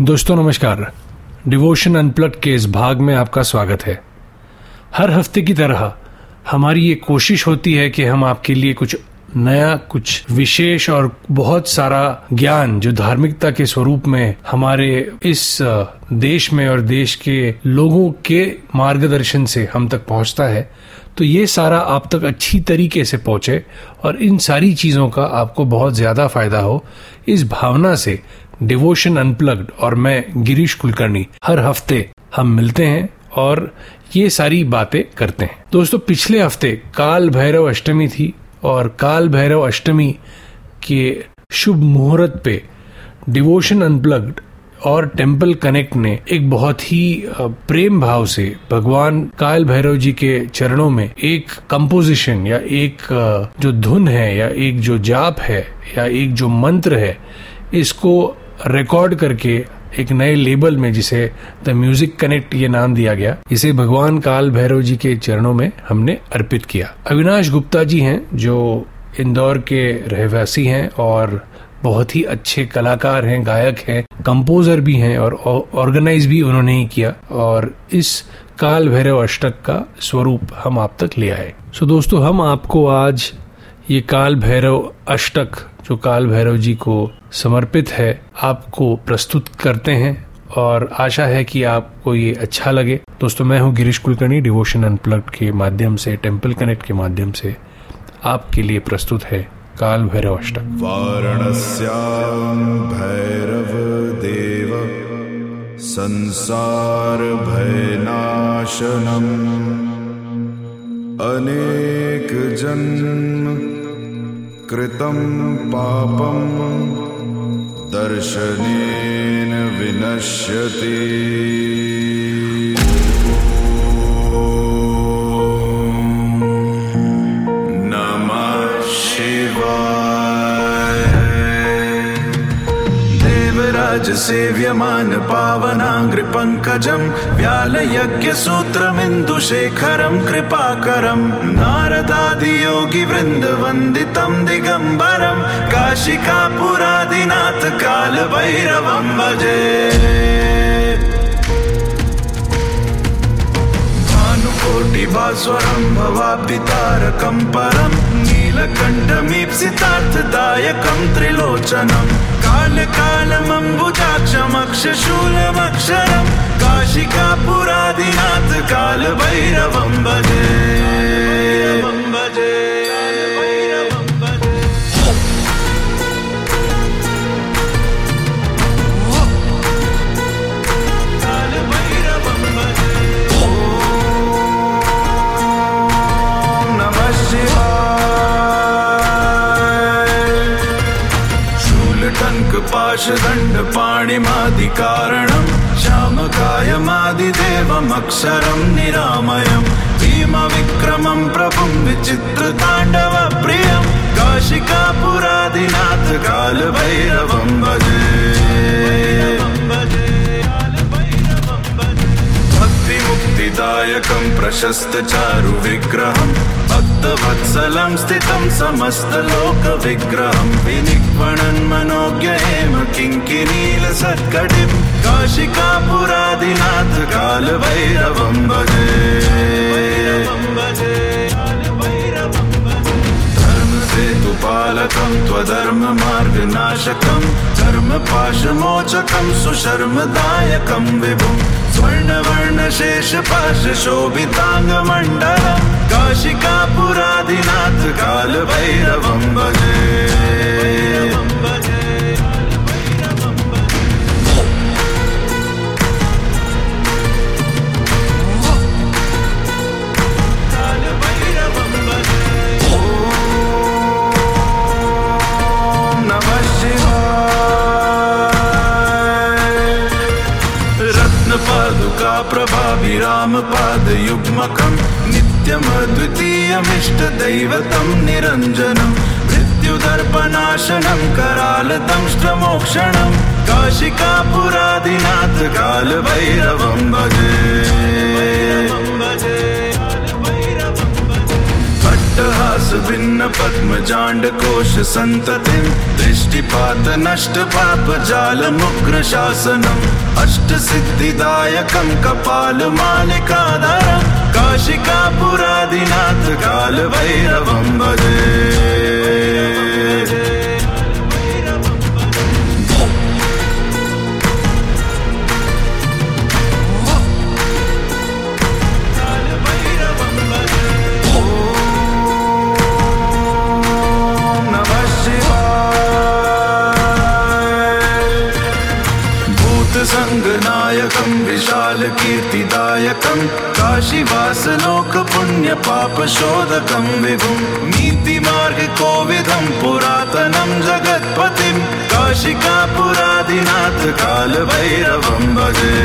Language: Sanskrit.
दोस्तों, नमस्कार। डिवोशन अनप्लग के इस भाग में आपका स्वागत है। हर हफ़्ते की तरह हमारी ये कोशिश होती है कि हम आपके लिए कुछ नया, कुछ विशेष और बहुत सारा ज्ञान जो धार्मिकता के स्वरूप में हमारे इस देश में और देश के लोगों के मार्गदर्शन से हम तक पहुँचता है। तो ये सारा आप तक अच्छी तरीके से पहुँचे और इन सारी चीज़ों का आपको बहुत ज़्यादा फ़ायदा हो। इस भावना से डिवोशन अनप्लग्ड और मैं गिरीश कुलकर्णी हर हफ़्ते हम मिलते हैं और ये सारी बातें करते हैं। दोस्तों, पिछले हफ़्ते काल भैरव अष्टमी थी और काल भैरव अष्टमी के शुभ मुहूर्त पे डिवोशन अनप्लग्ड और टेंपल कनेक्ट ने एक बहुत ही प्रेम भाव से भगवान काल भैरव जी के चरणों में एक कंपोजिशन या एक जो धुन है या एक जो जाप है या एक जो मंत्र है, इसको रिकॉर्ड करके एक नए लेबल में जिसे द म्यूज़िक कनेक्ट ये नाम दिया गया, इसे भगवान काल भैरव जी के चरणों में हमने अर्पित किया। अविनाश गुप्ता जी हैं, जो इंदौर के रहवासी हैं और बहुत ही अच्छे कलाकार हैं, गायक हैं कंपोजर भी हैं और ऑर्गेनाइज भी उन्होंने ही किया और इस काल भैरव अष्टक का स्वरूप हम आप तक ले आए। सो दोस्तों, हम आपको आज ये काल भैरव अष्टक, जो काल भैरव जी को समर्पित है, आपको प्रस्तुत करते हैं और आशा है कि आपको ये अच्छा लगे। दोस्तों, मैं हूँ गिरीश कुलकर्णी डिवोशन अनप्लग्ड के माध्यम से टेंपल कनेक्ट के माध्यम से आपके लिए प्रस्तुत है काल भैरव अष्टक। भैरव देव, संसार भयनाशनम्। अनेक जन्म कृतं पापं दर्शनेन विनश्यति सेव्यमान पावनाङ्घ्रिपङ्कजम् व्यालयज्ञसूत्रमिन्दुशेखरम् कृपाकरम् नारदादियोगिवृन्दवन्दितम् दिगम्बरम् काशिकापुरादिनाथ कालभैरवम् भजे। भानुकोटिभास्वरम् भवाब्दितारकम् परम् नीलकण्ठमीप्सितार्थदायकम् त्रिलोचनम्। कालकालमम्बुजाक्षमक्षशूलमक्षरम् काशिकापुरादिनाथ कालभैरवम् भजे पाशदण्ड पाणिमादिकारणम् श्यामकायमादिदेवमक्षरम् निरामयम् भीमविक्रमम् प्रभुम् भक्तिमुक्तिदायकम् प्रशस्त चारु विग्रहम् भक्तवत्सलं स्थितं समस्तलोकविग्रहं विनिक्वणन् मनोज्ञ हेम किङ्किनीलसत्कटिं काशिकापुरादिनाथ कालभैरवं भजे। धर्मसेतुपालकं त्वधर्ममार्गनाशकं धर्मपाशमोचकं सुशर्मदायकं विभुम् स्वर्णवर्णशेषपाशशोभिताङ्गमण्डलम् काशिकापुरादिनाथ कालभैरवं भजे प्रभाभिरामपादयुग्मकम् नित्यमद्वितीयमिष्टदैवतं निरञ्जनम् मृत्युदर्पनाशनं करालदंष्ट्रमोक्षणम् काशिकापुरादिनाथ कालभैरवं भजे पद्मजाण्डकोश सन्ततिं दृष्टिपात नष्ट पाप जालमुग्र शासनम्। अष्टसिद्धिदायकं कपालमालिकाधरं काशिकापुरादिनाथ कालभैरवं भजे विशालकीर्तिदायकं काशीवासलोकपुण्यपापशोधकं विभुं नीतिमार्गकोविदं पुरातनं जगत्पतिं काशिकापुरादिनाथ कालभैरवं भजे